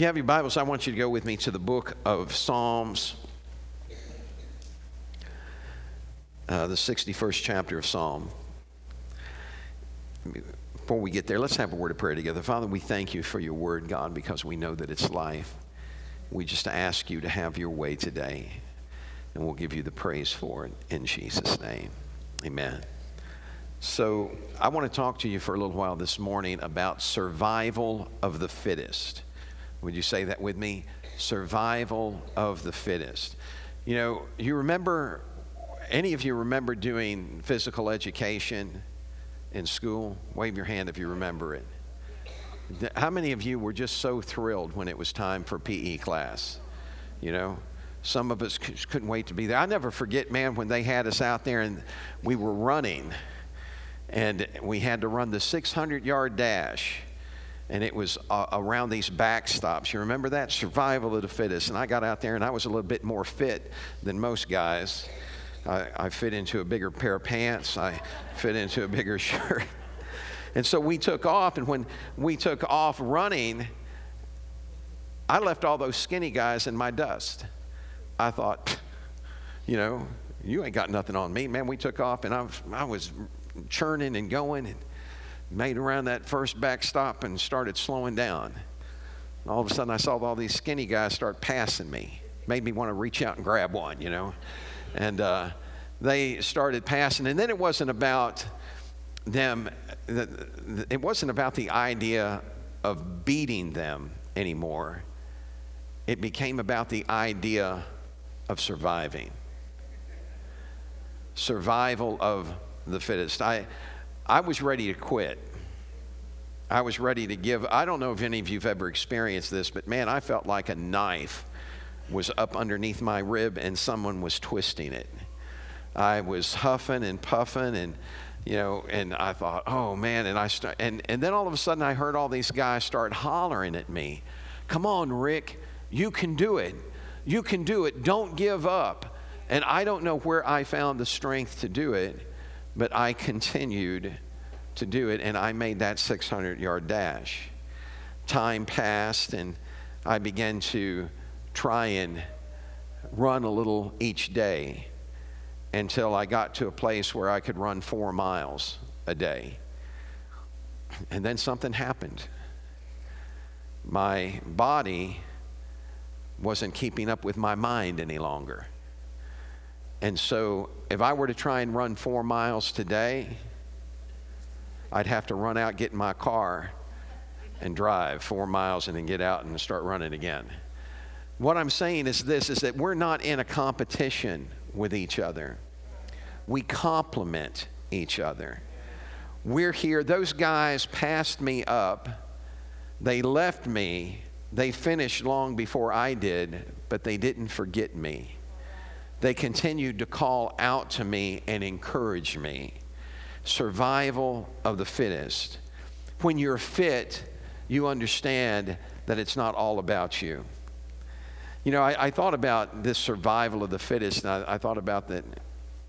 If you have your Bibles, I want you to go with me to the book of Psalms, uh, the 61st chapter of Psalm. Before we get there, let's have a word of prayer together. Father, we thank you for your word, God, because we know that it's life. We just ask you to have your way today, and we'll give you the praise for it in Jesus' name. Amen. So, I want to talk to you for a little while this morning about survival of the fittest. Would you say that with me? Survival of the fittest. You know, you remember, any of you remember doing physical education in school? Wave your hand if you remember it. How many of you were just so thrilled when it was time for PE class? You know, some of us couldn't wait to be there. I never forget, man, when they had us out there and we were running and we had to run the 600 yard dash and it was uh, around these backstops. You remember that? Survival of the fittest. And I got out there and I was a little bit more fit than most guys. I, I fit into a bigger pair of pants, I fit into a bigger shirt. And so we took off, and when we took off running, I left all those skinny guys in my dust. I thought, you know, you ain't got nothing on me, man. We took off, and I was, I was churning and going, and made around that first backstop and started slowing down. All of a sudden, I saw all these skinny guys start passing me. Made me want to reach out and grab one, you know. And uh, they started passing, and then it wasn't about them. It wasn't about the idea of beating them anymore. It became about the idea of surviving. Survival of the fittest. I, I was ready to quit. I was ready to give. I don't know if any of you have ever experienced this, but man, I felt like a knife was up underneath my rib and someone was twisting it. I was huffing and puffing and you know, and I thought, oh man, and I start, and, and then all of a sudden I heard all these guys start hollering at me, come on, Rick, you can do it. You can do it. Don't give up. And I don't know where I found the strength to do it, but I continued to do it, and I made that 600 yard dash. Time passed, and I began to try and run a little each day until I got to a place where I could run four miles a day. And then something happened. My body wasn't keeping up with my mind any longer. And so, if I were to try and run four miles today, I'd have to run out, get in my car, and drive four miles and then get out and start running again. What I'm saying is this is that we're not in a competition with each other. We complement each other. We're here. Those guys passed me up. They left me. They finished long before I did, but they didn't forget me. They continued to call out to me and encourage me. Survival of the fittest. When you're fit, you understand that it's not all about you. You know, I, I thought about this survival of the fittest, and I, I thought about that,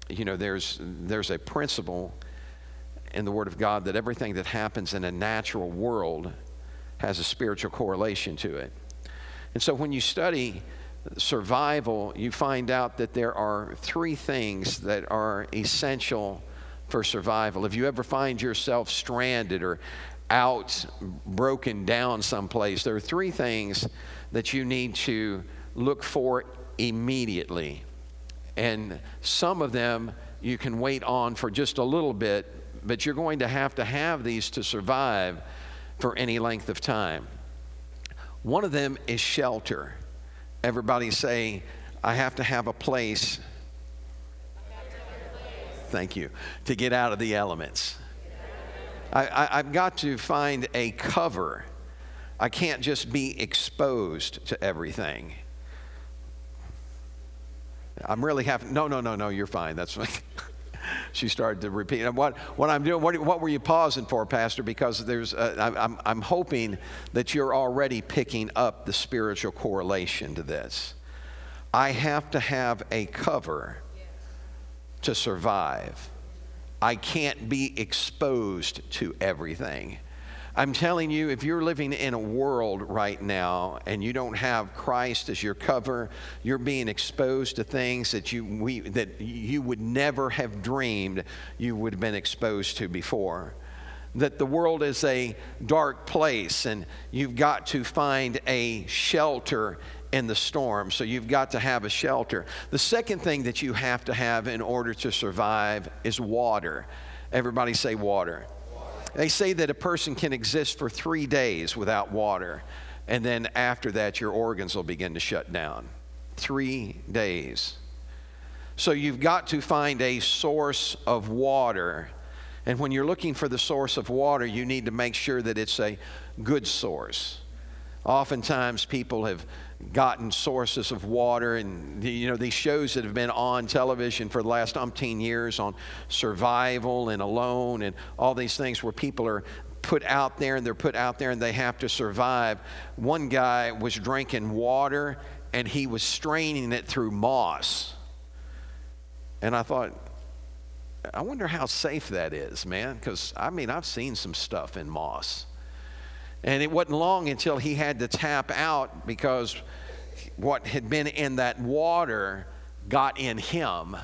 you know, there's, there's a principle in the Word of God that everything that happens in a natural world has a spiritual correlation to it. And so when you study survival, you find out that there are three things that are essential for survival. If you ever find yourself stranded or out, broken down someplace, there are three things that you need to look for immediately. And some of them you can wait on for just a little bit, but you're going to have to have these to survive for any length of time. One of them is shelter. Everybody say, I have to have a place. Thank you. To get out of the elements. I, have got to find a cover. I can't just be exposed to everything. I'm really having, no, no, no, no, you're fine. That's what she started to repeat. And what, what I'm doing, what, what were you pausing for, Pastor? Because there's, uh, I'm, I'm hoping that you're already picking up the spiritual correlation to this. I have to have a cover to survive. I can't be exposed to everything. I'm telling you, if you're living in a world right now and you don't have Christ as your cover, you're being exposed to things that you, we, that you would never have dreamed you would have been exposed to before. That the world is a dark place and you've got to find a shelter in the storm. So you've got to have a shelter. The second thing that you have to have in order to survive is water. Everybody say water. They say that a person can exist for three days without water, and then after that, your organs will begin to shut down. Three days. So you've got to find a source of water. And when you're looking for the source of water, you need to make sure that it's a good source. Oftentimes, people have gotten sources of water and you know these shows that have been on television for the last umpteen years on survival and alone and all these things where people are put out there and they're put out there and they have to survive. One guy was drinking water and he was straining it through moss. And i thought i wonder how safe that is man because i mean i've seen some stuff in moss and it wasn't long until he had to tap out because what had been in that water got in him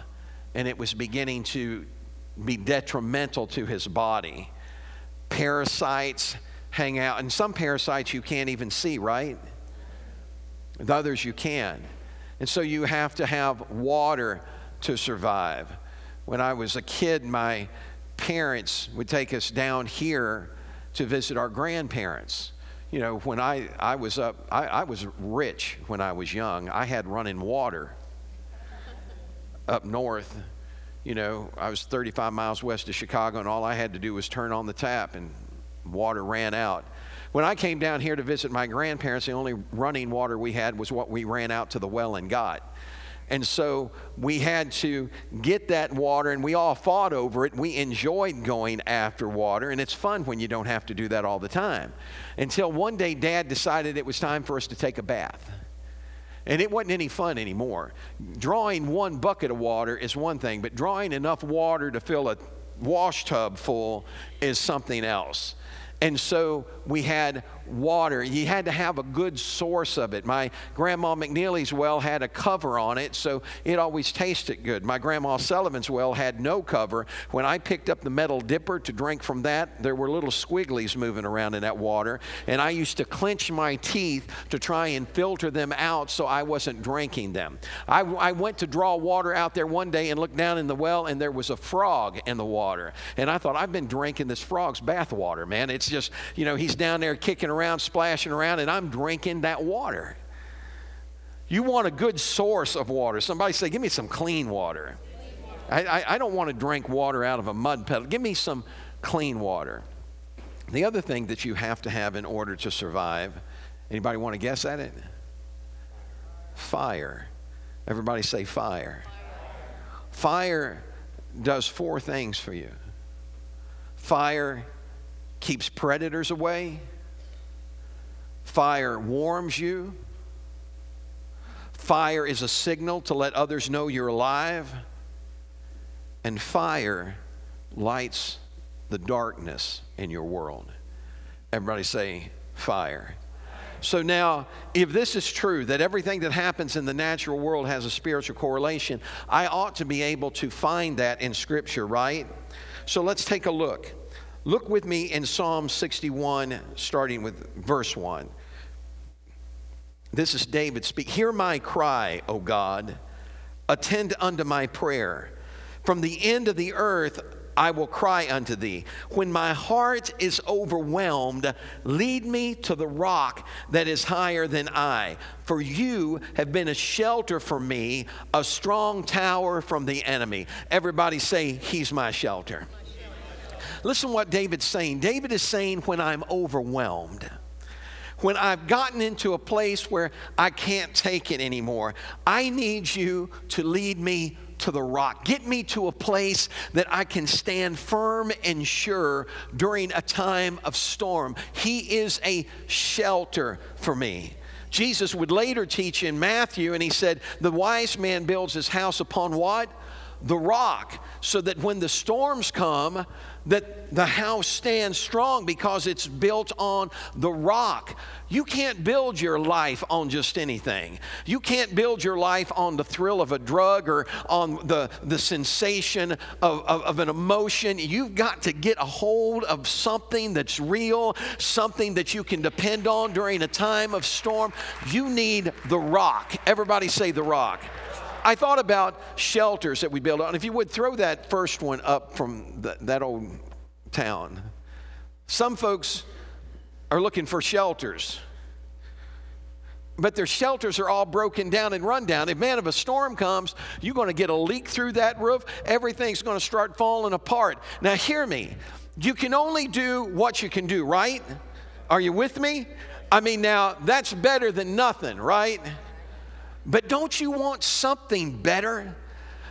and it was beginning to be detrimental to his body. Parasites hang out, and some parasites you can't even see, right? With others you can. And so you have to have water to survive. When I was a kid, my parents would take us down here to visit our grandparents. You know, when I, I was up, I, I was rich when I was young. I had running water up north. You know, I was 35 miles west of Chicago, and all I had to do was turn on the tap, and water ran out. When I came down here to visit my grandparents, the only running water we had was what we ran out to the well and got. And so we had to get that water, and we all fought over it. We enjoyed going after water, and it's fun when you don't have to do that all the time. Until one day, Dad decided it was time for us to take a bath. And it wasn't any fun anymore. Drawing one bucket of water is one thing, but drawing enough water to fill a wash tub full is something else. And so we had water. You had to have a good source of it. My grandma McNeely's well had a cover on it, so it always tasted good. My grandma Sullivan's well had no cover. When I picked up the metal dipper to drink from that, there were little squigglies moving around in that water, and I used to clench my teeth to try and filter them out so I wasn't drinking them. I, I went to draw water out there one day and looked down in the well, and there was a frog in the water. And I thought, I've been drinking this frog's bath water, man. It's just, you know, he's down there kicking around around, splashing around, and I'm drinking that water. You want a good source of water. Somebody say, Give me some clean water. I, I, I don't want to drink water out of a mud puddle. Give me some clean water. The other thing that you have to have in order to survive, anybody want to guess at it? Fire. Everybody say fire. Fire does four things for you. Fire keeps predators away. Fire warms you. Fire is a signal to let others know you're alive. And fire lights the darkness in your world. Everybody say, fire. So now, if this is true, that everything that happens in the natural world has a spiritual correlation, I ought to be able to find that in Scripture, right? So let's take a look. Look with me in Psalm 61, starting with verse 1. This is David speak. Hear my cry, O God. Attend unto my prayer. From the end of the earth I will cry unto thee. When my heart is overwhelmed, lead me to the rock that is higher than I. For you have been a shelter for me, a strong tower from the enemy. Everybody say, He's my shelter. Listen what David's saying. David is saying, When I'm overwhelmed when I've gotten into a place where I can't take it anymore, I need you to lead me to the rock. Get me to a place that I can stand firm and sure during a time of storm. He is a shelter for me. Jesus would later teach in Matthew, and he said, The wise man builds his house upon what? the rock so that when the storms come, that the house stands strong because it's built on the rock. You can't build your life on just anything. You can't build your life on the thrill of a drug or on the, the sensation of, of, of an emotion. You've got to get a hold of something that's real, something that you can depend on during a time of storm. You need the rock. Everybody say the rock. I thought about shelters that we build on. If you would throw that first one up from the, that old town. Some folks are looking for shelters. But their shelters are all broken down and run down. If man, if a storm comes, you're going to get a leak through that roof. Everything's going to start falling apart. Now, hear me. You can only do what you can do, right? Are you with me? I mean, now that's better than nothing, right? But don't you want something better?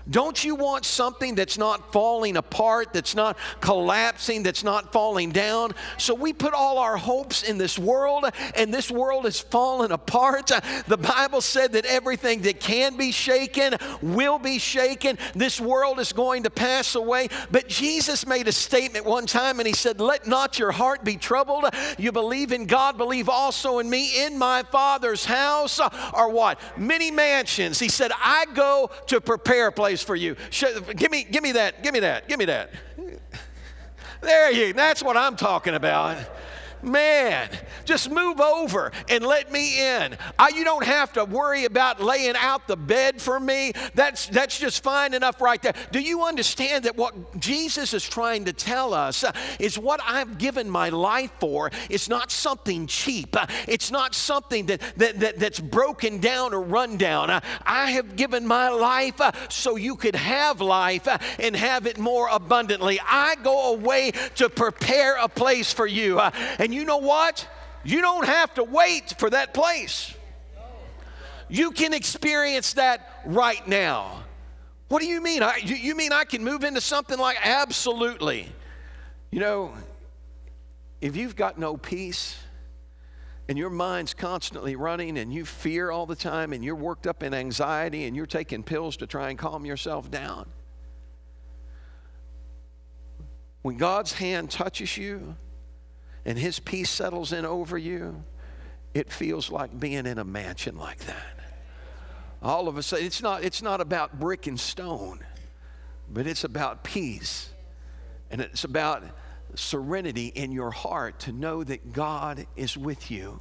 Don't you want something that's not falling apart, that's not collapsing, that's not falling down? So we put all our hopes in this world, and this world is falling apart. The Bible said that everything that can be shaken will be shaken. This world is going to pass away. But Jesus made a statement one time, and he said, Let not your heart be troubled. You believe in God, believe also in me. In my Father's house are what? Many mansions. He said, I go to prepare a place place for you. Give me, give me that, give me that, give me that. There you, that's what I'm talking about. Man, just move over and let me in. I, you don't have to worry about laying out the bed for me. That's, that's just fine enough right there. Do you understand that what Jesus is trying to tell us is what I've given my life for? It's not something cheap, it's not something that, that, that, that's broken down or run down. I have given my life so you could have life and have it more abundantly. I go away to prepare a place for you. And you know what? You don't have to wait for that place. You can experience that right now. What do you mean? I, you, you mean I can move into something like absolutely? You know, if you've got no peace and your mind's constantly running and you fear all the time and you're worked up in anxiety and you're taking pills to try and calm yourself down, when God's hand touches you, and His peace settles in over you, it feels like being in a mansion like that. All of a sudden, it's not, it's not about brick and stone, but it's about peace. And it's about serenity in your heart to know that God is with you.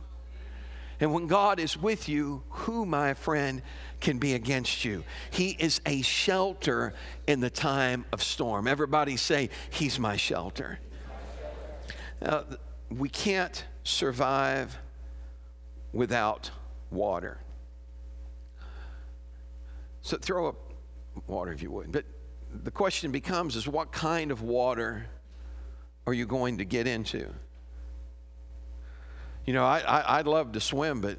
And when God is with you, who, my friend, can be against you? He is a shelter in the time of storm. Everybody say, He's my shelter. Now, we can't survive without water. So throw up water if you would. But the question becomes is what kind of water are you going to get into? You know, I, I, I'd love to swim, but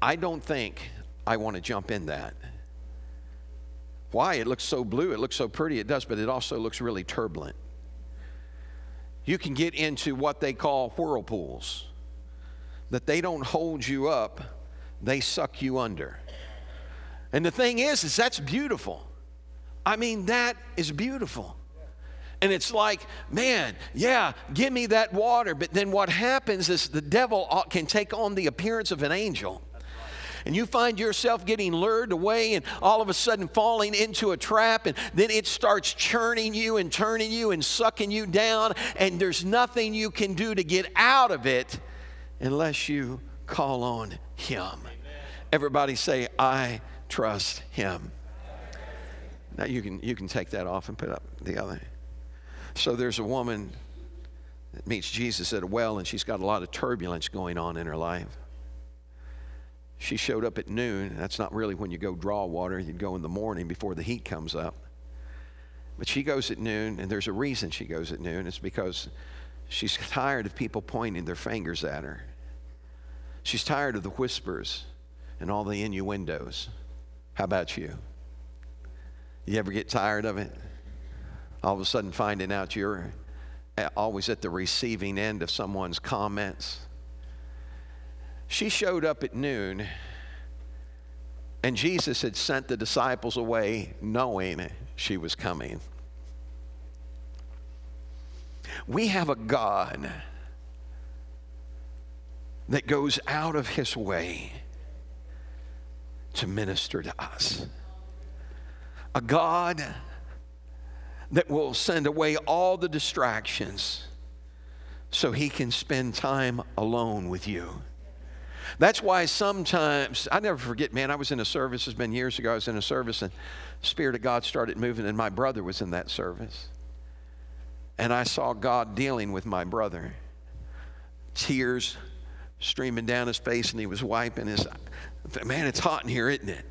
I don't think I want to jump in that. Why? It looks so blue, it looks so pretty, it does, but it also looks really turbulent you can get into what they call whirlpools, that they don't hold you up, they suck you under. And the thing is, is that's beautiful. I mean, that is beautiful. And it's like, man, yeah, give me that water. But then what happens is the devil can take on the appearance of an angel and you find yourself getting lured away and all of a sudden falling into a trap, and then it starts churning you and turning you and sucking you down, and there's nothing you can do to get out of it unless you call on Him. Amen. Everybody say, I trust Him. Now you can, you can take that off and put up the other. So there's a woman that meets Jesus at a well, and she's got a lot of turbulence going on in her life. She showed up at noon. That's not really when you go draw water. You'd go in the morning before the heat comes up. But she goes at noon, and there's a reason she goes at noon. It's because she's tired of people pointing their fingers at her. She's tired of the whispers and all the innuendos. How about you? You ever get tired of it? All of a sudden finding out you're always at the receiving end of someone's comments she showed up at noon And Jesus had sent the disciples away knowing she was coming. We have a God that goes out of his way to minister to us. A God that will send away all the distractions so he can spend time alone with you. That's why sometimes, I never forget, man, I was in a service, it's been years ago, I was in a service and the Spirit of God started moving, and my brother was in that service. And I saw God dealing with my brother. Tears streaming down his face, and he was wiping his. Man, it's hot in here, isn't it?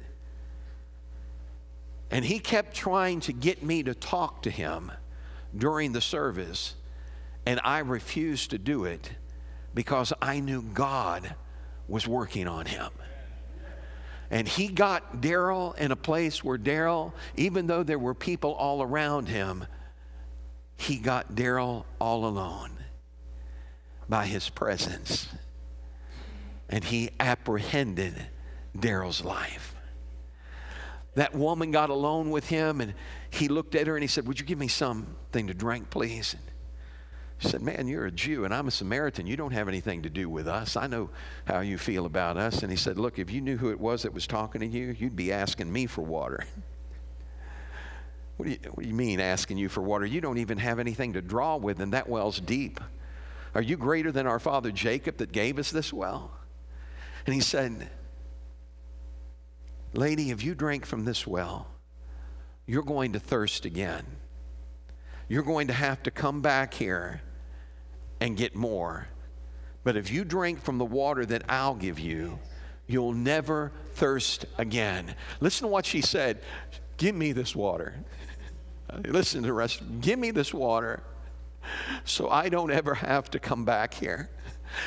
And he kept trying to get me to talk to him during the service, and I refused to do it because I knew God was working on him. And he got Daryl in a place where Daryl, even though there were people all around him, he got Daryl all alone by his presence. And he apprehended Daryl's life. That woman got alone with him and he looked at her and he said, Would you give me something to drink, please? And she said, Man, you're a Jew and I'm a Samaritan. You don't have anything to do with us. I know how you feel about us. And he said, Look, if you knew who it was that was talking to you, you'd be asking me for water. what, do you, what do you mean asking you for water? You don't even have anything to draw with, and that well's deep. Are you greater than our father Jacob that gave us this well? And he said, Lady, if you drink from this well, you're going to thirst again. You're going to have to come back here and get more. But if you drink from the water that I'll give you, you'll never thirst again. Listen to what she said Give me this water. Listen to the rest. Give me this water so I don't ever have to come back here.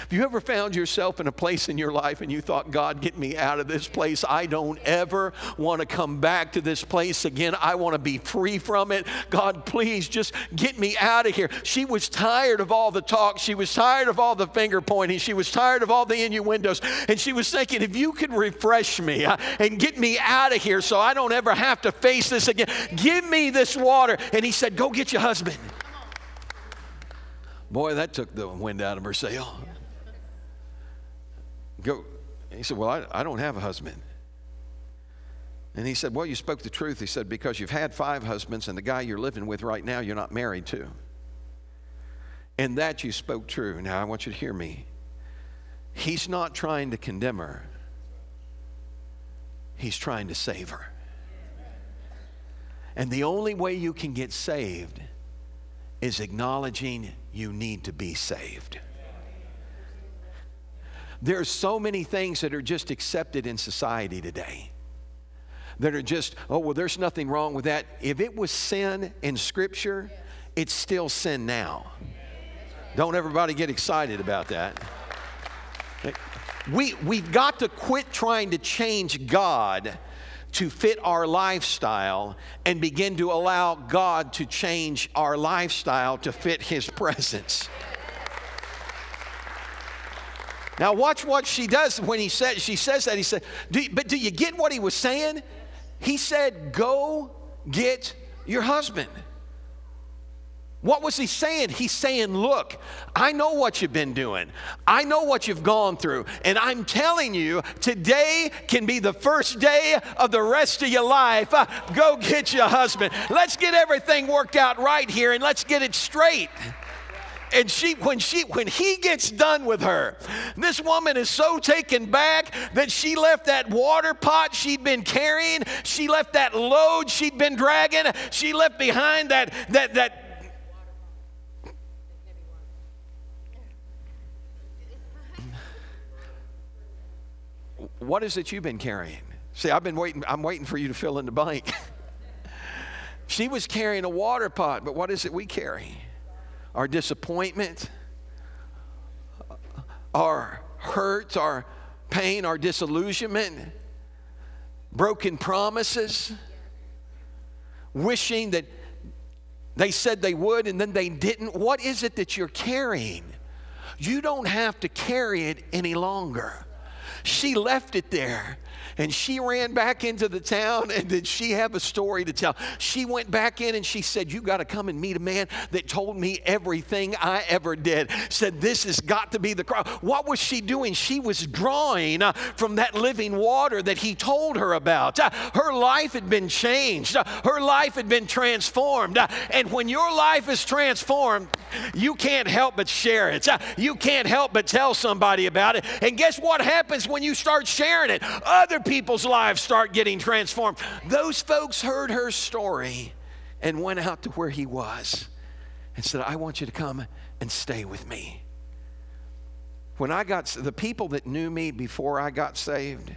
Have you ever found yourself in a place in your life and you thought, God, get me out of this place? I don't ever want to come back to this place again. I want to be free from it. God, please just get me out of here. She was tired of all the talk. She was tired of all the finger pointing. She was tired of all the innuendos. And she was thinking, if you could refresh me uh, and get me out of here so I don't ever have to face this again, give me this water. And he said, Go get your husband. Boy, that took the wind out of her sail. Go. He said, Well, I, I don't have a husband. And he said, Well, you spoke the truth. He said, Because you've had five husbands, and the guy you're living with right now, you're not married to. And that you spoke true. Now, I want you to hear me. He's not trying to condemn her, he's trying to save her. And the only way you can get saved is acknowledging you need to be saved. There's so many things that are just accepted in society today that are just, oh, well, there's nothing wrong with that. If it was sin in Scripture, it's still sin now. Don't everybody get excited about that. We, we've got to quit trying to change God to fit our lifestyle and begin to allow God to change our lifestyle to fit His presence. Now watch what she does when he said she says that. He said, do, but do you get what he was saying? He said, Go get your husband. What was he saying? He's saying, Look, I know what you've been doing. I know what you've gone through. And I'm telling you, today can be the first day of the rest of your life. Uh, go get your husband. Let's get everything worked out right here and let's get it straight and she when she when he gets done with her this woman is so taken back that she left that water pot she'd been carrying she left that load she'd been dragging she left behind that that that what is it you've been carrying? See i've been waiting i'm waiting for you to fill in the blank. She was carrying a water pot but what is it we carry our disappointment, our hurts, our pain, our disillusionment, broken promises, wishing that they said they would and then they didn't. What is it that you're carrying? You don't have to carry it any longer. She left it there And she ran back into the town, and did she have a story to tell? She went back in and she said, You got to come and meet a man that told me everything I ever did. Said, This has got to be the Christ. What was she doing? She was drawing uh, from that living water that he told her about. Uh, her life had been changed, uh, her life had been transformed. And when your life is transformed, you can't help but share it. You can't help but tell somebody about it. And guess what happens when you start sharing it? Other people's lives start getting transformed. Those folks heard her story and went out to where he was and said, I want you to come and stay with me. When I got, the people that knew me before I got saved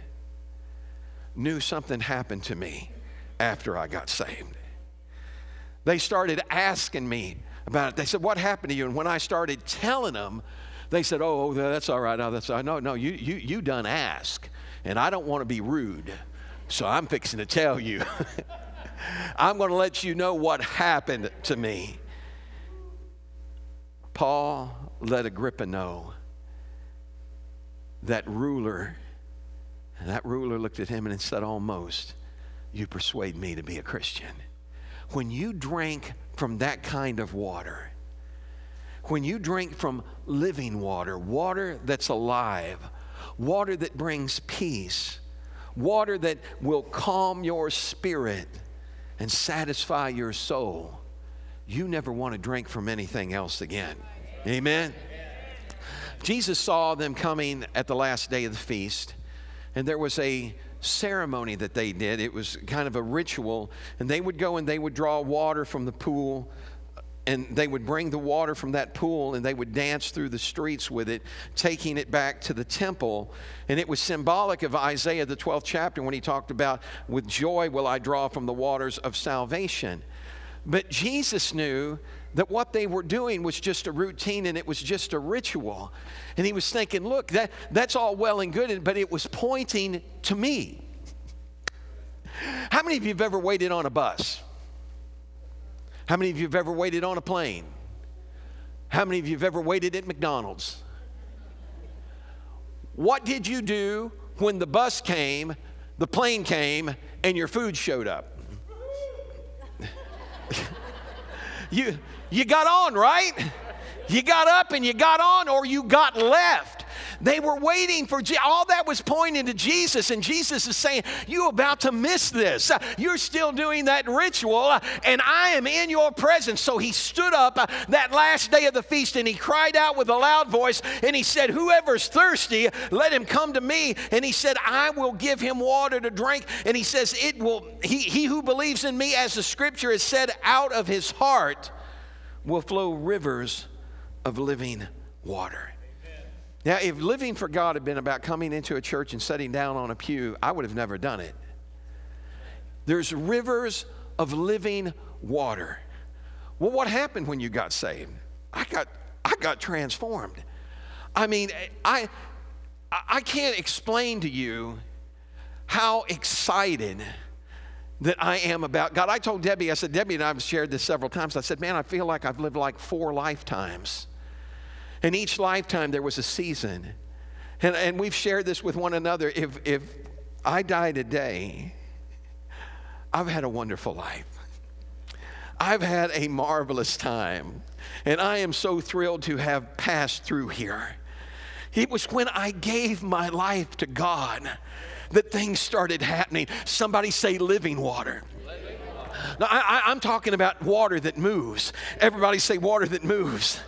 knew something happened to me after I got saved. They started asking me about it. They said, What happened to you? And when I started telling them, they said, Oh, oh that's all right. No, that's all right. No, no, you, you, you done ask and I don't want to be rude, so I'm fixing to tell you. I'm going to let you know what happened to me. Paul let Agrippa know that ruler, that ruler looked at him and said, Almost, you persuade me to be a Christian. When you drank from that kind of water, when you drink from living water, water that's alive, water that brings peace, water that will calm your spirit and satisfy your soul, you never want to drink from anything else again. Amen. Jesus saw them coming at the last day of the feast, and there was a ceremony that they did. It was kind of a ritual, and they would go and they would draw water from the pool and they would bring the water from that pool and they would dance through the streets with it, taking it back to the temple. And it was symbolic of Isaiah, the 12th chapter, when he talked about, With joy will I draw from the waters of salvation. But Jesus knew that what they were doing was just a routine and it was just a ritual. And he was thinking, look, that, that's all well and good, but it was pointing to me. How many of you have ever waited on a bus? How many of you have ever waited on a plane? How many of you have ever waited at McDonald's? What did you do when the bus came, the plane came, and your food showed up? you, you got on, right? You got up and you got on, or you got left. They were waiting for Je- all that was pointing to Jesus, and Jesus is saying, "You about to miss this. You're still doing that ritual, and I am in your presence." So he stood up that last day of the feast, and he cried out with a loud voice, and he said, "Whoever's thirsty, let him come to me." And he said, "I will give him water to drink." And he says, "It will. He, he who believes in me, as the Scripture has said, out of his heart will flow rivers of living water." Now, if living for God had been about coming into a church and sitting down on a pew, I would have never done it. There's rivers of living water. Well, what happened when you got saved? I got, I got transformed. I mean, I, I can't explain to you how excited that I am about God. I told Debbie, I said, Debbie and I have shared this several times. I said, man, I feel like I've lived like four lifetimes. And each lifetime there was a season. And, and we've shared this with one another. If, if I die today, I've had a wonderful life. I've had a marvelous time. And I am so thrilled to have passed through here. It was when I gave my life to God that things started happening. Somebody say living water. Now, I, am talking about water that moves. Everybody say water that moves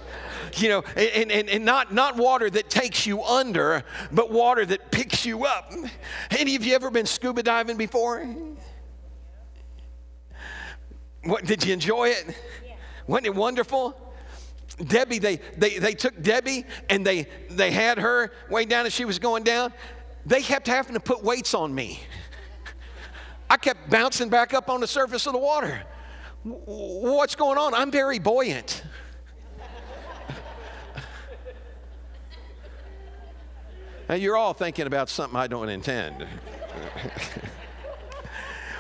you know, and, and, and not, not water that takes you under, but water that picks you up. Any of you ever been scuba diving before? What, did you enjoy it? Yeah. Wasn't it wonderful? Debbie, they, they, they took Debbie and they, they had her way down as she was going down. They kept having to put weights on me. I kept bouncing back up on the surface of the water. What's going on? I'm very buoyant. Now, you're all thinking about something I don't intend.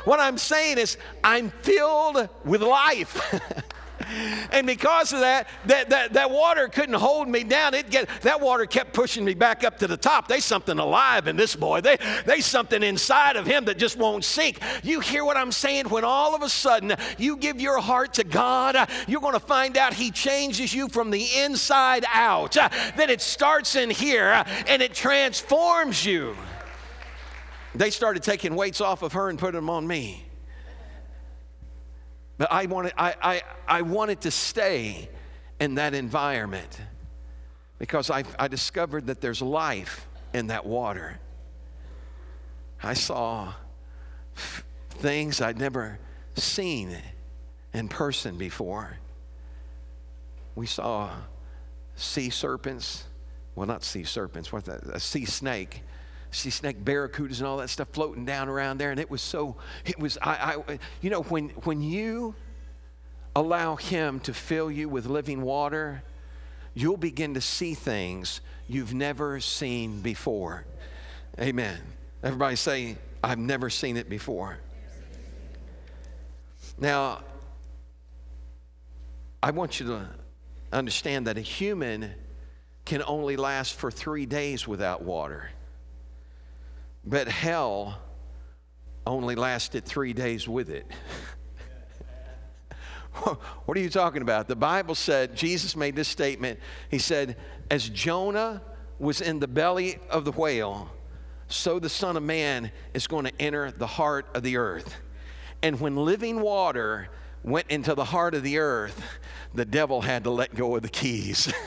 what I'm saying is, I'm filled with life. and because of that, that, that, that water couldn't hold me down. It get, that water kept pushing me back up to the top. There's something alive in this boy. They, there's something inside of him that just won't sink. You hear what I'm saying? When all of a sudden you give your heart to God, you're going to find out He changes you from the inside out. Then it starts in here uh, and it transforms you. They started taking weights off of her and putting them on me. But I wanted, I, I, I wanted to stay in that environment because I, I discovered that there's life in that water. I saw f- things I'd never seen in person before. We saw sea serpents, well, not sea serpents, what that, a sea snake snake barracudas and all that stuff floating down around there and it was so it was I, I you know when when you allow him to fill you with living water you'll begin to see things you've never seen before. Amen. Everybody say i've never seen it before. Now i want you to understand that a human can only last for three days without water but hell only lasted three days with it. what are you talking about? The Bible said, Jesus made this statement. He said, As Jonah was in the belly of the whale, so the Son of Man is going to enter the heart of the earth. And when living water went into the heart of the earth, the devil had to let go of the keys.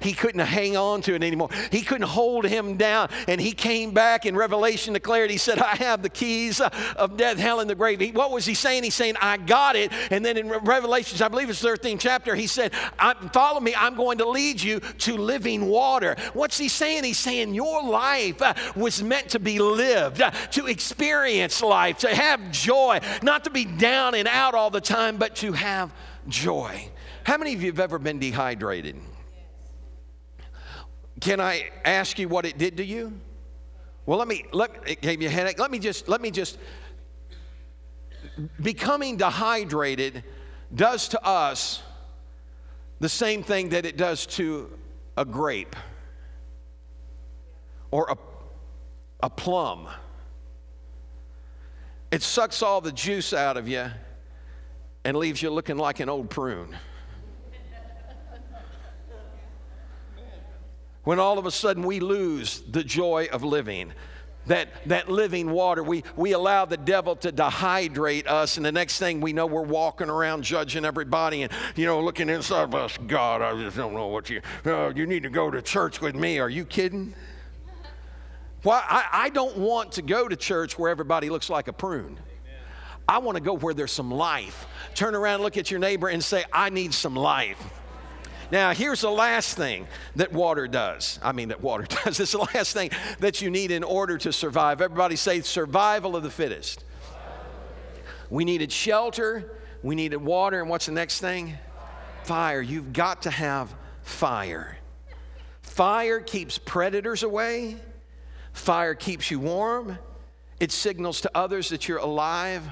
He couldn't hang on to it anymore. He couldn't hold him down. And he came back in Revelation declared, He said, I have the keys of death, hell, and the grave. He, what was he saying? He's saying, I got it. And then in Revelations, I believe it's 13th chapter, he said, Follow me, I'm going to lead you to living water. What's he saying? He's saying, Your life uh, was meant to be lived, uh, to experience life, to have joy, not to be down and out all the time, but to have joy. How many of you have ever been dehydrated? Can I ask you what it did to you? Well, let me let it gave you a headache. Let me just let me just becoming dehydrated does to us the same thing that it does to a grape or a, a plum. It sucks all the juice out of you and leaves you looking like an old prune. When all of a sudden we lose the joy of living that, that living water. We, we allow the devil to dehydrate us, and the next thing we know, we're walking around judging everybody and, you know, looking inside of us. God, I just don't know what you, uh, you need to go to church with me. Are you kidding? Well, I, I don't want to go to church where everybody looks like a prune. I want to go where there's some life. Turn around, look at your neighbor, and say, I need some life. Now, here's the last thing that water does. I mean, that water does. It's the last thing that you need in order to survive. Everybody say survival of the fittest. We needed shelter, we needed water, and what's the next thing? Fire. You've got to have fire. Fire keeps predators away, fire keeps you warm, it signals to others that you're alive,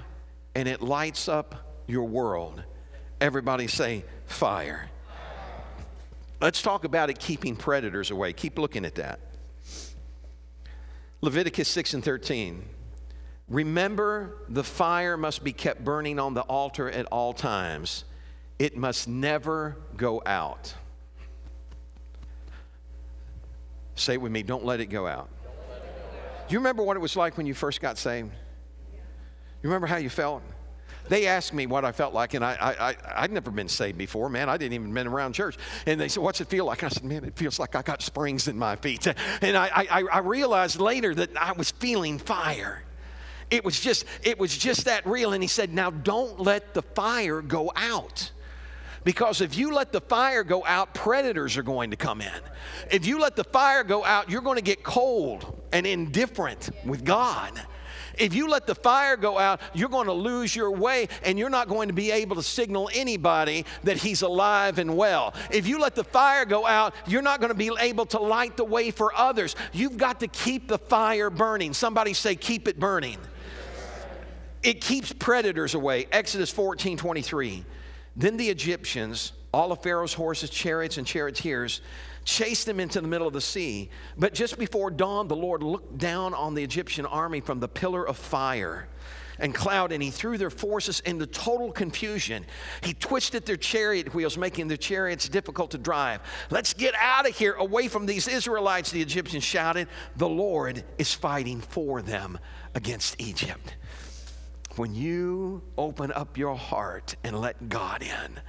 and it lights up your world. Everybody say, fire. Let's talk about it keeping predators away. Keep looking at that. Leviticus 6 and 13. Remember, the fire must be kept burning on the altar at all times, it must never go out. Say it with me don't let it go out. Do you remember what it was like when you first got saved? You remember how you felt? They asked me what I felt like, and I, I, I, would never been saved before, man. I didn't even been around church. And they said, What's it feel like? I said, Man, it feels like I got springs in my feet. And I, I, I realized later that I was feeling fire. It was just, it was just that real. And he said, Now don't let the fire go out. Because if you let the fire go out, predators are going to come in. If you let the fire go out, you're going to get cold and indifferent with God. If you let the fire go out, you're going to lose your way and you're not going to be able to signal anybody that he's alive and well. If you let the fire go out, you're not going to be able to light the way for others. You've got to keep the fire burning. Somebody say, keep it burning. It keeps predators away. Exodus 14 23. Then the Egyptians, all of Pharaoh's horses, chariots, and charioteers, chased them into the middle of the sea. But just before dawn, the Lord looked down on the Egyptian army from the pillar of fire and cloud, and he threw their forces into total confusion. He twisted their chariot wheels, making their chariots difficult to drive. Let's get out of here, away from these Israelites, the Egyptians shouted. The Lord is fighting for them against Egypt. When you open up your heart and let God in,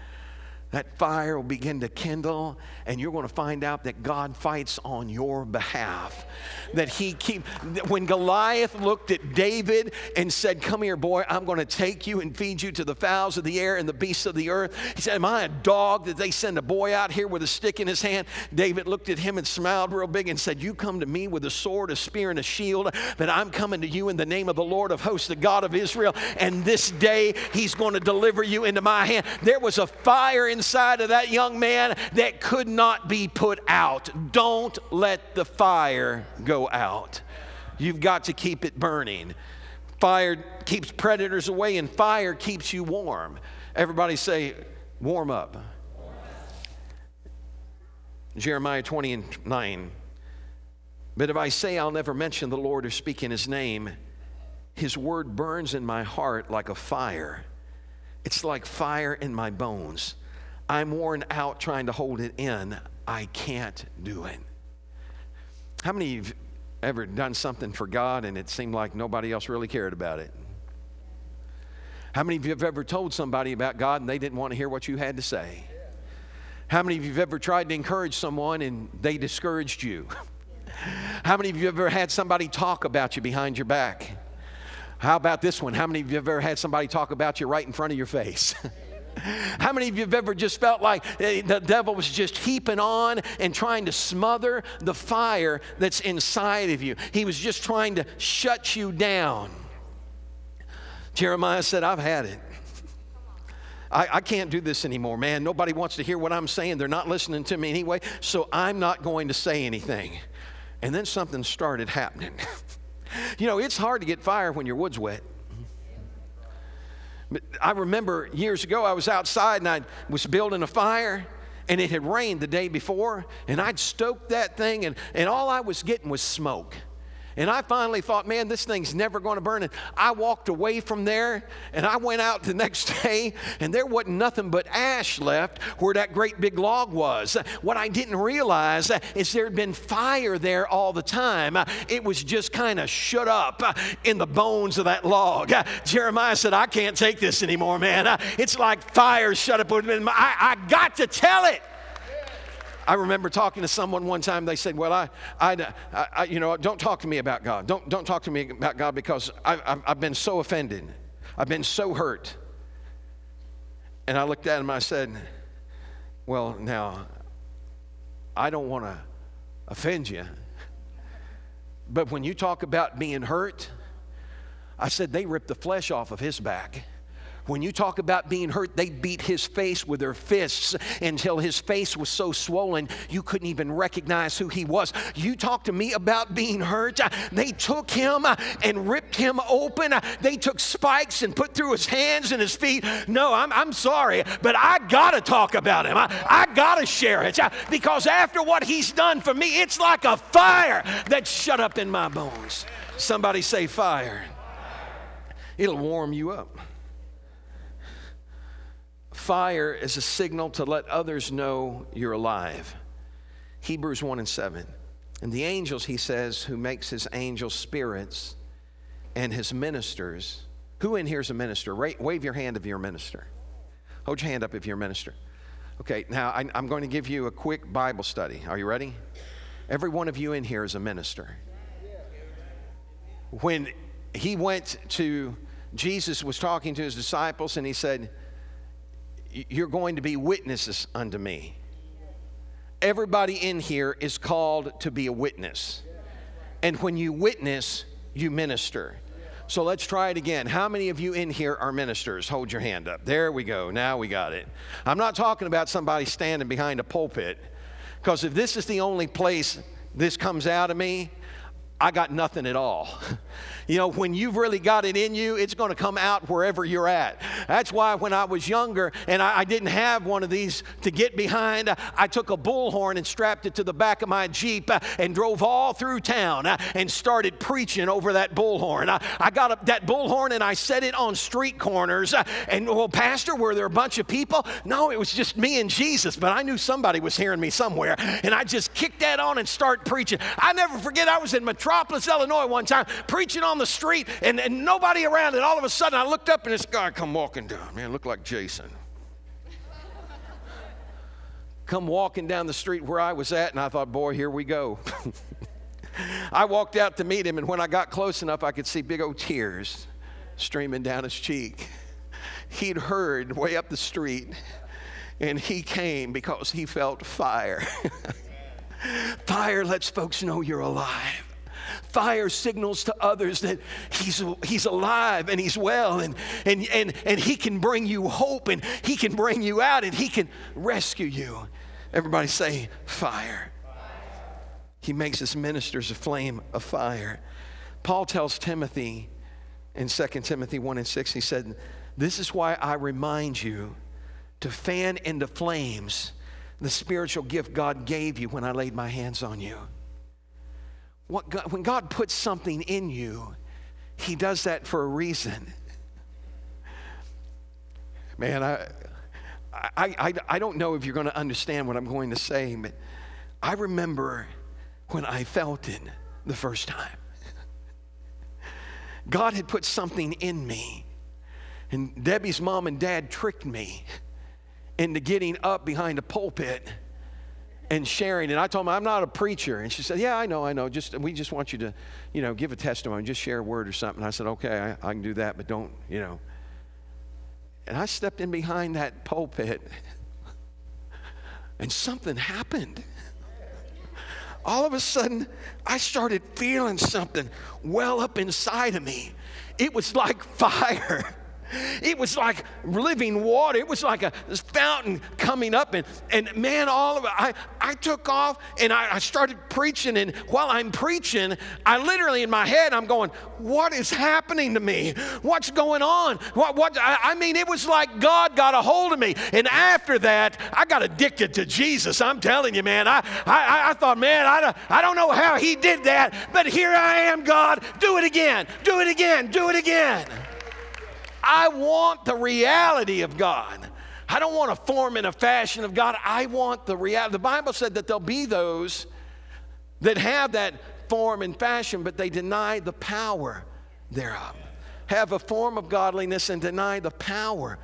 that fire will begin to kindle and you're going to find out that God fights on your behalf. That he keep when Goliath looked at David and said, "Come here, boy, I'm going to take you and feed you to the fowls of the air and the beasts of the earth." He said, "Am I a dog that they send a boy out here with a stick in his hand?" David looked at him and smiled real big and said, "You come to me with a sword, a spear and a shield, but I'm coming to you in the name of the Lord of hosts, the God of Israel, and this day he's going to deliver you into my hand." There was a fire inside of that young man that could not be put out. Don't let the fire go out. You've got to keep it burning. Fire keeps predators away, and fire keeps you warm. Everybody say, warm up. Jeremiah 20 and 9. But if I say I'll never mention the Lord or speak in his name, his word burns in my heart like a fire. It's like fire in my bones. I'm worn out trying to hold it in. I can't do it. How many of you have ever done something for God and it seemed like nobody else really cared about it? How many of you have ever told somebody about God and they didn't want to hear what you had to say? How many of you have ever tried to encourage someone and they discouraged you? How many of you have ever had somebody talk about you behind your back? How about this one? How many of you have ever had somebody talk about you right in front of your face? How many of you have ever just felt like eh, the devil was just heaping on and trying to smother the fire that's inside of you? He was just trying to shut you down. Jeremiah said, I've had it. I, I, can't do this anymore, man. Nobody wants to hear what I'm saying. They're not listening to me anyway, so I'm not going to say anything. And then something started happening. you know, it's hard to get fire when your wood's wet. I remember years ago, I was outside and I was building a fire and it had rained the day before and I'd stoked that thing and, and all I was getting was smoke. And I finally thought, man, this thing's never going to burn. And I walked away from there and I went out the next day and there wasn't nothing but ash left where that great big log was. What I didn't realize is there had been fire there all the time. It was just kind of shut up in the bones of that log. Jeremiah said, I can't take this anymore, man. It's like fire shut up. I, I got to tell it. I remember talking to someone one time. They said, "Well, I, I, I you know, don't talk to me about God. Don't, don't talk to me about God because I, I've, I've been so offended. I've been so hurt." And I looked at him. I said, "Well, now, I don't want to offend you, but when you talk about being hurt, I said they ripped the flesh off of his back." When you talk about being hurt, they beat his face with their fists until his face was so swollen you couldn't even recognize who he was. You talk to me about being hurt. They took him and ripped him open. They took spikes and put through his hands and his feet. No, I'm, I'm sorry, but I gotta talk about him. I, I gotta share it because after what he's done for me, it's like a fire that's shut up in my bones. Somebody say fire. It'll warm you up. Fire is a signal to let others know you're alive. Hebrews 1 and 7. And the angels, he says, who makes his angels spirits and his ministers. Who in here is a minister? Wave your hand if you're a minister. Hold your hand up if you're a minister. Okay, now I'm going to give you a quick Bible study. Are you ready? Every one of you in here is a minister. When he went to, Jesus was talking to his disciples and he said, you're going to be witnesses unto me. Everybody in here is called to be a witness. And when you witness, you minister. So let's try it again. How many of you in here are ministers? Hold your hand up. There we go. Now we got it. I'm not talking about somebody standing behind a pulpit, because if this is the only place this comes out of me, I got nothing at all. You know, when you've really got it in you, it's going to come out wherever you're at. That's why when I was younger and I, I, didn't have one of these to get behind, I took a bullhorn and strapped it to the back of my Jeep uh, and drove all through town uh, and started preaching over that bullhorn. I, I got that bullhorn and I set it on street corners. Uh, and, well, Pastor, were there a bunch of people? No, it was just me and Jesus, but I knew somebody was hearing me somewhere. And I just kicked that on and start preaching. I never forget, I was in Metropolis, Illinois one time preaching on the street and, and nobody around. And all of a sudden I looked up and this guy come walking down. Man, looked like Jason. come walking down the street where I was at, and I thought, boy, here we go. I walked out to meet him, and when I got close enough, I could see big old tears streaming down his cheek. He'd heard way up the street, and he came because he felt fire. fire lets folks know you're alive fire signals to others that he's, he's alive and he's well and, and, and, and he can bring you hope and he can bring you out and he can rescue you. Everybody say, fire. He makes his ministers a flame of fire. Paul tells Timothy in 2 Timothy 1 and 6, he said, This is why I remind you to fan into flames the spiritual gift God gave you when I laid my hands on you. God, when God puts something in you, He does that for a reason. Man, I, I, I, I don't know if you're going to understand what I'm going to say, but I remember when I felt it the first time. God had put something in me, and Debbie's mom and dad tricked me into getting up behind a pulpit and sharing. And I told him, I'm not a preacher. And she said, Yeah, I know, I know. Just we just want you to, you know, give a testimony, just share a word or something. I said, Okay, I, I can do that, but don't, you know. And I stepped in behind that pulpit, and something happened. All of a sudden, I started feeling something well up inside of me. It was like fire. It was like living water. It was like a fountain coming up. And, and man, all of it, I, I took off and I, I started preaching. And while I'm preaching, I literally in my head, I'm going, what is happening to me? What's going on? What, what, I, I mean, it was like God got a hold of me. And after that, I got addicted to Jesus. I'm telling you, man. I, I, I thought, man, I, I don't know how he did that, but here I am, God. Do it again. Do it again. Do it again. I want the reality of God. I don't want a form and a fashion of God. I want the reality. The Bible said that there'll be those that have that form and fashion, but they deny the power thereof. Have a form of godliness and deny the power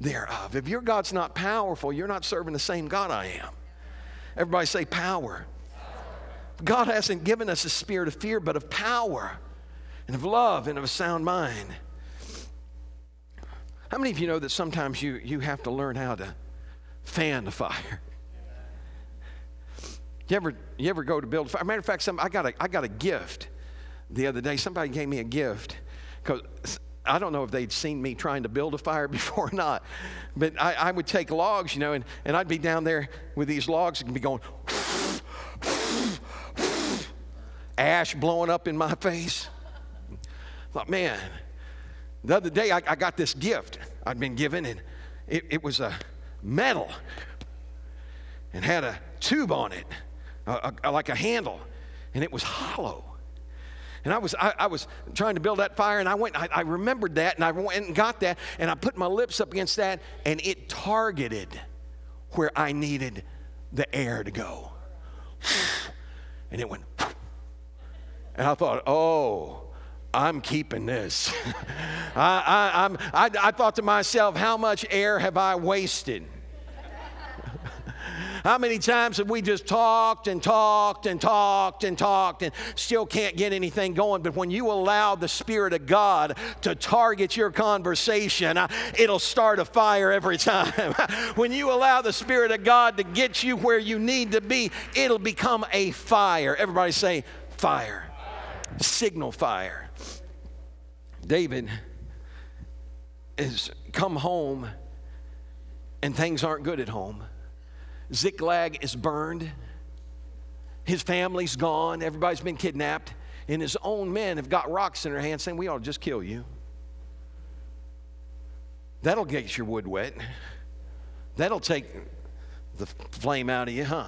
thereof. If your God's not powerful, you're not serving the same God I am. Everybody say power. God hasn't given us a spirit of fear, but of power and of love and of a sound mind. How many of you know that sometimes you, you have to learn how to fan the fire? You ever, you ever go to build a fire? Matter of fact, some, I, got a, I got a gift the other day. Somebody gave me a gift because I don't know if they'd seen me trying to build a fire before or not, but I, I would take logs, you know, and, and I'd be down there with these logs and be going, ash blowing up in my face. I thought, man, the other day, I, I got this gift I'd been given, and it, it was a metal and had a tube on it, a, a, like a handle, and it was hollow. And I was, I, I, was trying to build that fire, and I went, I, I, remembered that, and I went and got that, and I put my lips up against that, and it targeted where I needed the air to go. And it went, and I thought, oh, I'm keeping this. I, I, I, I thought to myself, how much air have I wasted? How many times have we just talked and talked and talked and talked and still can't get anything going? But when you allow the Spirit of God to target your conversation, uh, it'll start a fire every time. when you allow the Spirit of God to get you where you need to be, it'll become a fire. Everybody say, fire. fire. Signal fire. David has come home and things aren't good at home. Ziklag is burned. His family's gone. Everybody's been kidnapped. and his own men have got rocks in their hands saying, We ought to just kill you. That'll get your wood wet. That'll take the flame out of you, huh?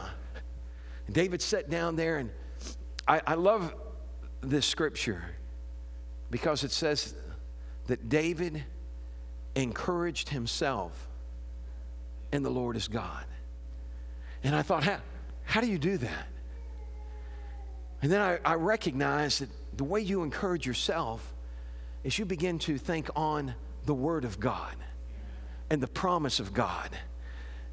David sat down there, and I, I love this scripture because it says that David encouraged himself in the Lord is God. And I thought, how, how do you do that? And then I, I recognized that the way you encourage yourself is you begin to think on the Word of God and the promise of God.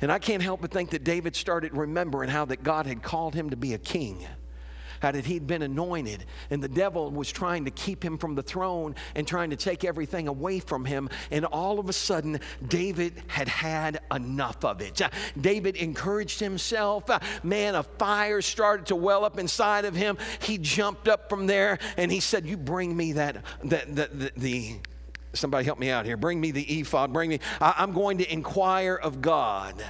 And I can't help but think that David started remembering how that God had called him to be a king how that he'd been anointed and the devil was trying to keep him from the throne and trying to take everything away from him. And all of a sudden, David had had enough of it. David encouraged himself. Man, a fire started to well up inside of him. He jumped up from there and he said, You bring me that, that, that the, the somebody help me out here. Bring me the ephod. Bring me, I, I'm going to inquire of God.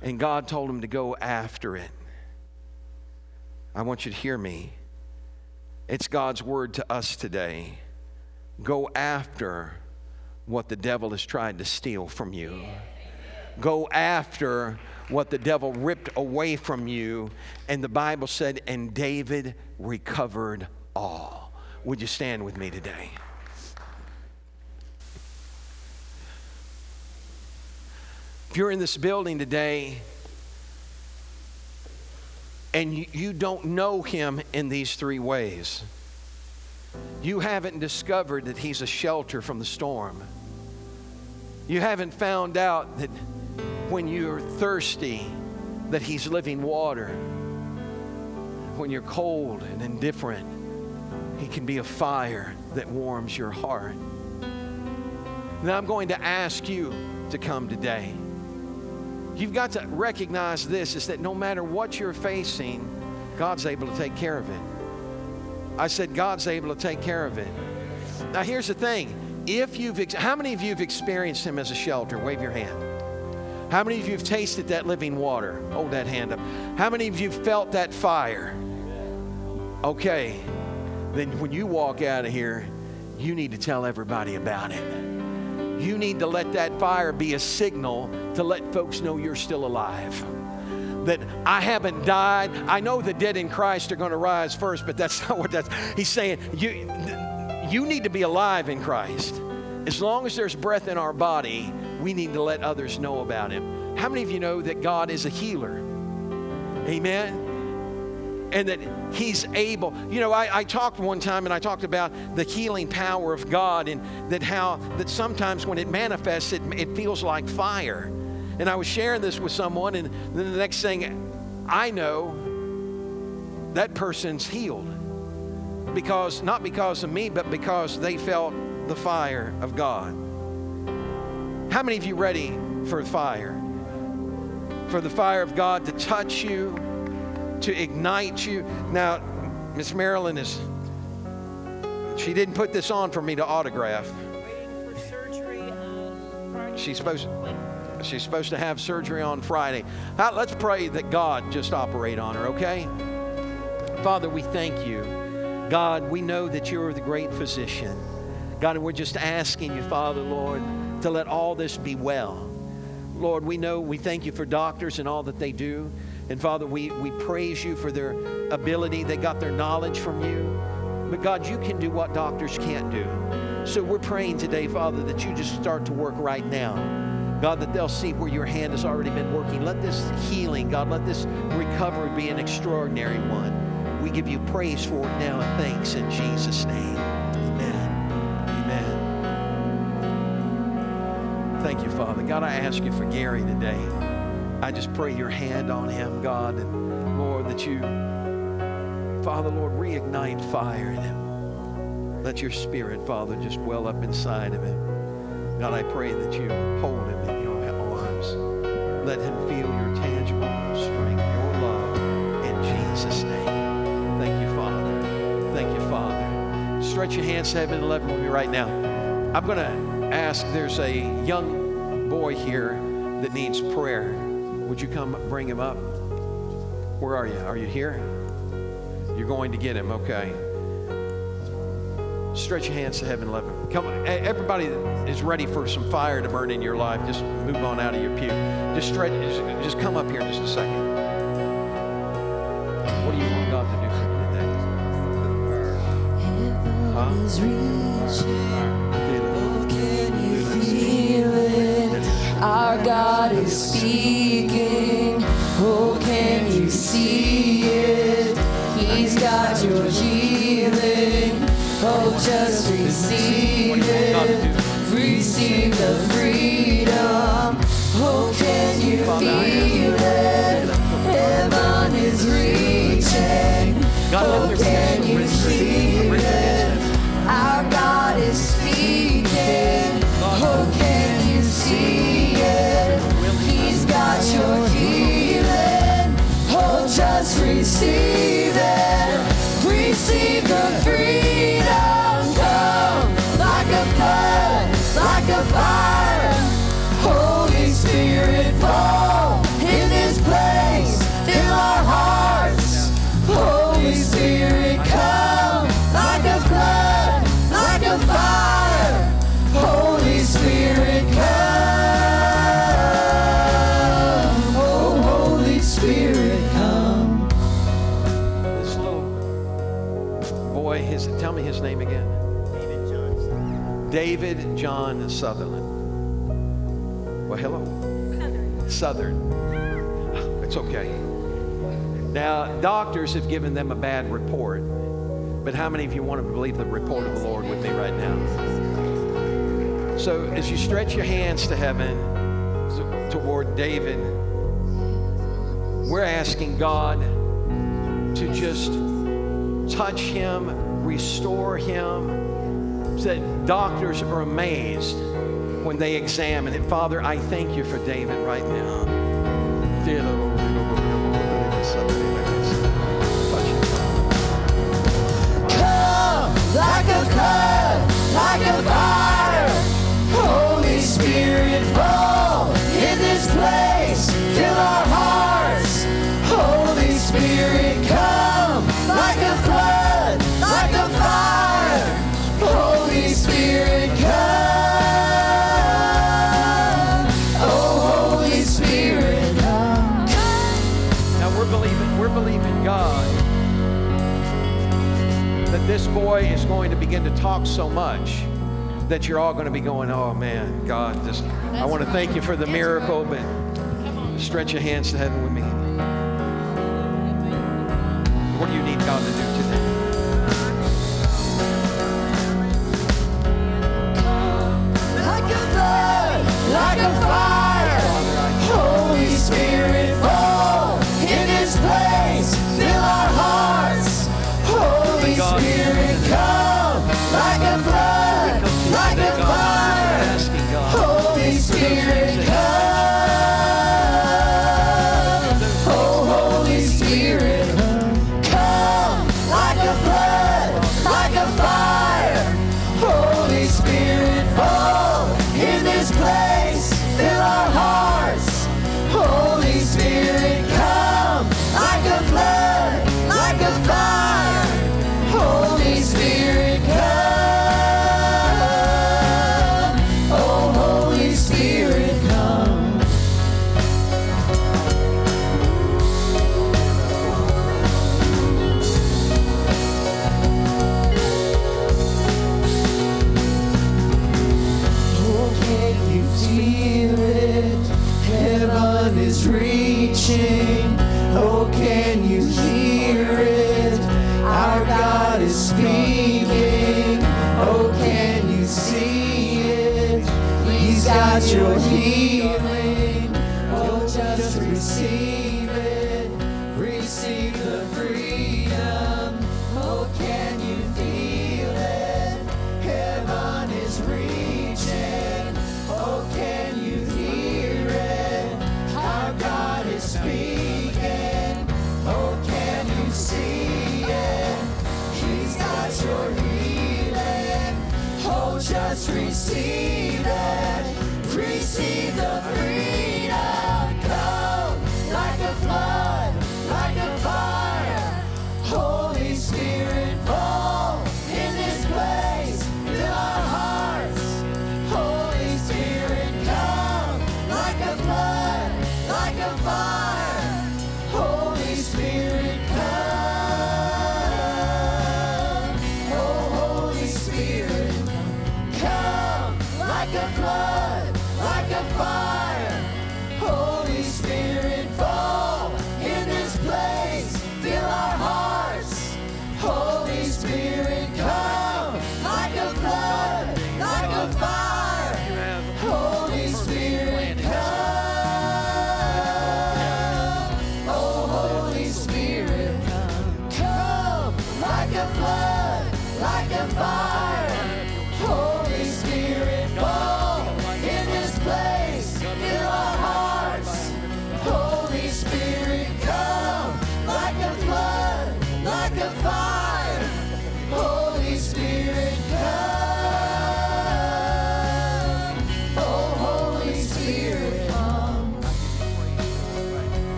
And God told him to go after it. I want you to hear me. It's God's word to us today. Go after what the devil has tried to steal from you. Go after what the devil ripped away from you. And the Bible said, and David recovered all. Would you stand with me today? If you're in this building today and you don't know him in these three ways, you haven't discovered that he's a shelter from the storm. You haven't found out that when you're thirsty, that he's living water. When you're cold and indifferent, he can be a fire that warms your heart. Now I'm going to ask you to come today. You've got to recognize this is that no matter what you're facing, God's able to take care of it. I said, God's able to take care of it. Now, here's the thing. If you've, how many of you have experienced Him as a shelter? Wave your hand. How many of you have tasted that living water? Hold that hand up. How many of you felt that fire? Okay. Then when you walk out of here, you need to tell everybody about it. You need to let that fire be a signal to let folks know you're still alive. That I haven't died. I know the dead in Christ are going to rise first, but that's not what that's. He's saying you, you need to be alive in Christ. As long as there's breath in our body, we need to let others know about Him. How many of you know that God is a healer? Amen and that he's able you know I, I, talked one time and i talked about the healing power of god and that how that sometimes when it manifests it, it feels like fire and I was sharing this with someone, and then the next thing I know, that person's healed. Because, not because of me, but because they felt the fire of God. How many of you ready for fire? For the fire of God to touch you, to ignite you. Now, Miss Marilyn is, she didn't put this on for me to autograph. She's supposed to. She's supposed to have surgery on Friday. let's pray that God just operate on her, okay? Father, we thank you. God, we know that you're the great physician. God, and we're just asking you, Father, Lord, to let all this be well. Lord, we know, we thank you for doctors and all that they do. And Father, we, we praise you for their ability. They got their knowledge from you. But God, you can do what doctors can't do. So we're praying today, Father, that you just start to work right now. God, that they'll see where your hand has already been working. Let this healing, God, let this recovery be an extraordinary one. We give you praise for it now and thanks in Jesus' name. Amen. Amen. Thank you, Father. God, I ask you for Gary today. I just pray your hand on him, God, and Lord, that you, Father, Lord, reignite fire in him. Let your spirit, Father, just well up inside of him. God, I pray that you hold him in your arms. Let him feel your tangible strength, your love, in Jesus' name. Thank you, Father. Thank you, Father. Stretch your hands to heaven and love with me right now. I'm going to ask, there's a young boy here that needs prayer. Would you come bring him up? Where are you? Are you here? You're going to get him, okay? Stretch your hands to heaven, love. Come everybody is ready for some fire to burn in your life, just move on out of your pew. Just stretch, just, come up here just a second. What do you want God to do for you today? Huh? Our God is speaking. Oh, can you see it? He's got your. Oh, just receive it. Receive the freedom. Oh, can you feel it? Heaven is reaching. Oh, Sutherland. Well, hello. Southern. It's okay. Now, doctors have given them a bad report, but how many of you want to believe the report of the Lord with me right now? So, as you stretch your hands to heaven to- toward David, we're asking God to just touch him, restore him, that doctors are amazed when they examine it. Father, I thank you for David right now. Come like a flood, like a fire. Believing, we're believing God that this boy is going to begin to talk so much that you're all going to be going, oh man, God, just I want to thank you for the miracle, but stretch your hands to heaven with me. What do you need God to do today? Like a flood, like a fire. Holy Spirit, Holy it comes like a flood,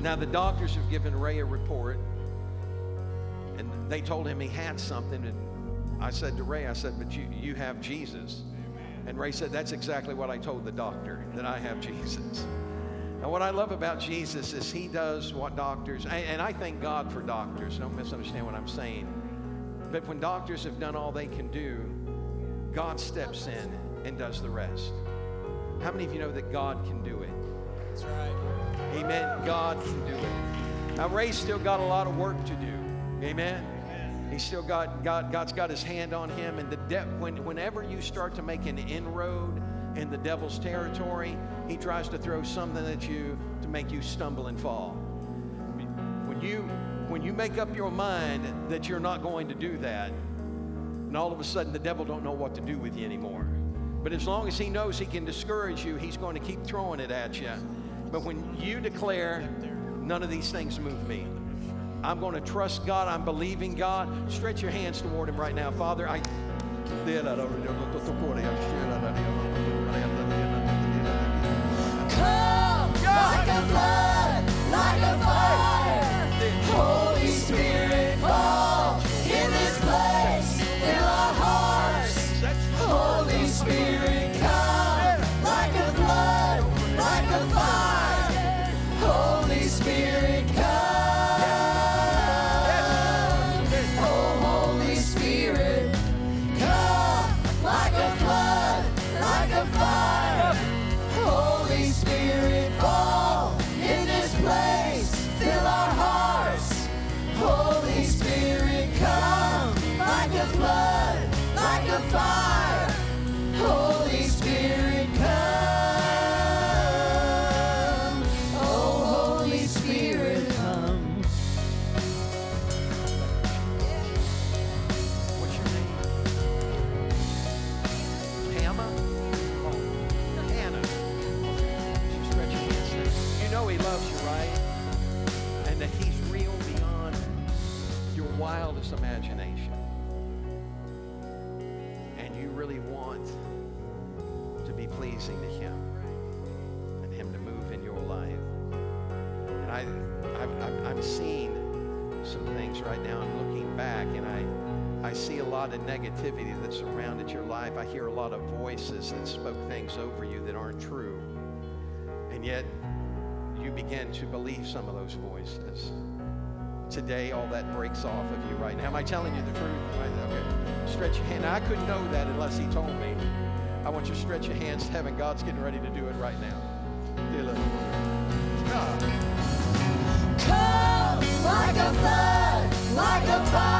Now, the doctors have given Ray a report, and they told him he had something. And I said to Ray, I said, But you, you have Jesus. And Ray said, That's exactly what I told the doctor, that I have Jesus. And what I love about Jesus is he does what doctors, and, and I thank God for doctors, don't misunderstand what I'm saying. But when doctors have done all they can do, God steps in and does the rest. How many of you know that God can do it? That's right. Amen. God can do it. Now Ray's still got a lot of work to do. Amen. He's still got God. God's got His hand on him, and the de- when, whenever you start to make an inroad in the devil's territory, he tries to throw something at you to make you stumble and fall. When you when you make up your mind that you're not going to do that, and all of a sudden the devil don't know what to do with you anymore. But as long as he knows he can discourage you, he's going to keep throwing it at you. But when you declare, none of these things move me. I'm going to trust God. I'm believing God. Stretch your hands toward him right now. Father, I Come like a flood, like a fire. Lot of negativity that surrounded your life. I hear a lot of voices that spoke things over you that aren't true. And yet you begin to believe some of those voices. Today, all that breaks off of you right now. Am I telling you the truth? Okay. Stretch your hand. I couldn't know that unless he told me. I want you to stretch your hands to heaven. God's getting ready to do it right now. Dear Lord. Come like a flood, like a fire.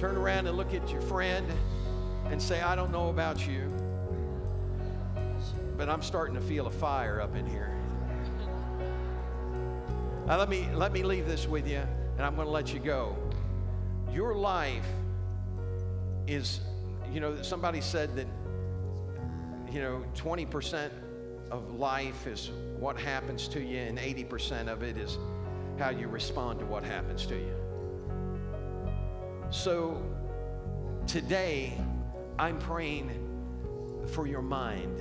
Turn around and look at your friend and say, I don't know about you, but I'm starting to feel a fire up in here. Now, let me, let me leave this with you, and I'm going to let you go. Your life is, you know, somebody said that, you know, 20% of life is what happens to you, and 80% of it is how you respond to what happens to you. So today, I'm praying for your mind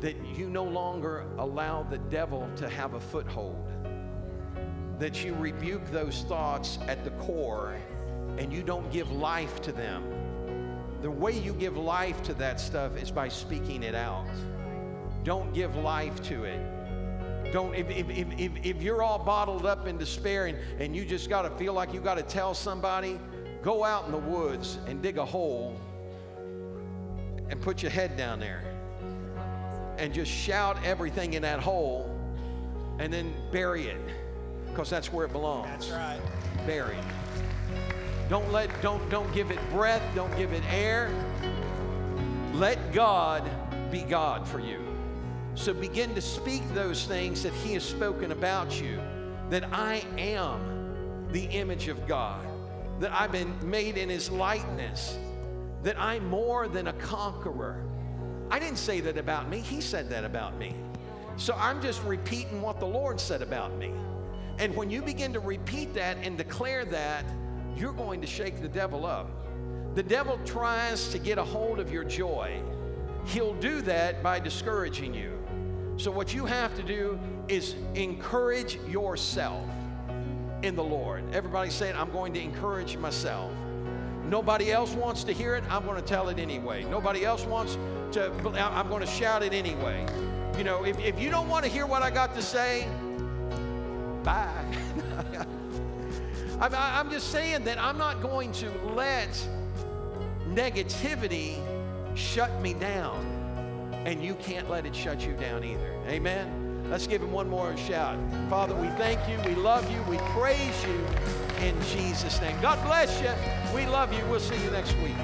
that you no longer allow the devil to have a foothold, that you rebuke those thoughts at the core and you don't give life to them. The way you give life to that stuff is by speaking it out. Don't give life to it. Don't, if, if, if, if, you're all bottled up in despair and, and you just got to feel like you got to tell somebody, go out in the woods and dig a hole and put your head down there and just shout everything in that hole and then bury it because that's where it belongs. That's right. Bury it. Don't let don't don't give it breath, don't give it air. Let God be God for you. So begin to speak those things that he has spoken about you. That I am the image of God. That I've been made in his likeness. That I'm more than a conqueror. I didn't say that about me, he said that about me. So I'm just repeating what the Lord said about me. And when you begin to repeat that and declare that, you're going to shake the devil up. The devil tries to get a hold of your joy. He'll do that by discouraging you. So, what you have to do is encourage yourself in the Lord. Everybody saying, I'm going to encourage myself. Nobody else wants to hear it, I'm going to tell it anyway. Nobody else wants to, I'm going to shout it anyway. You know, if, if you don't want to hear what I got to say, bye. I'm, I'm just saying that I'm not going to let negativity shut me down, and you can't let it shut you down either. Amen. Let's give him one more shout. Father, we thank you, we love you, we praise you in Jesus' name. God bless you. We love you. We'll see you next week.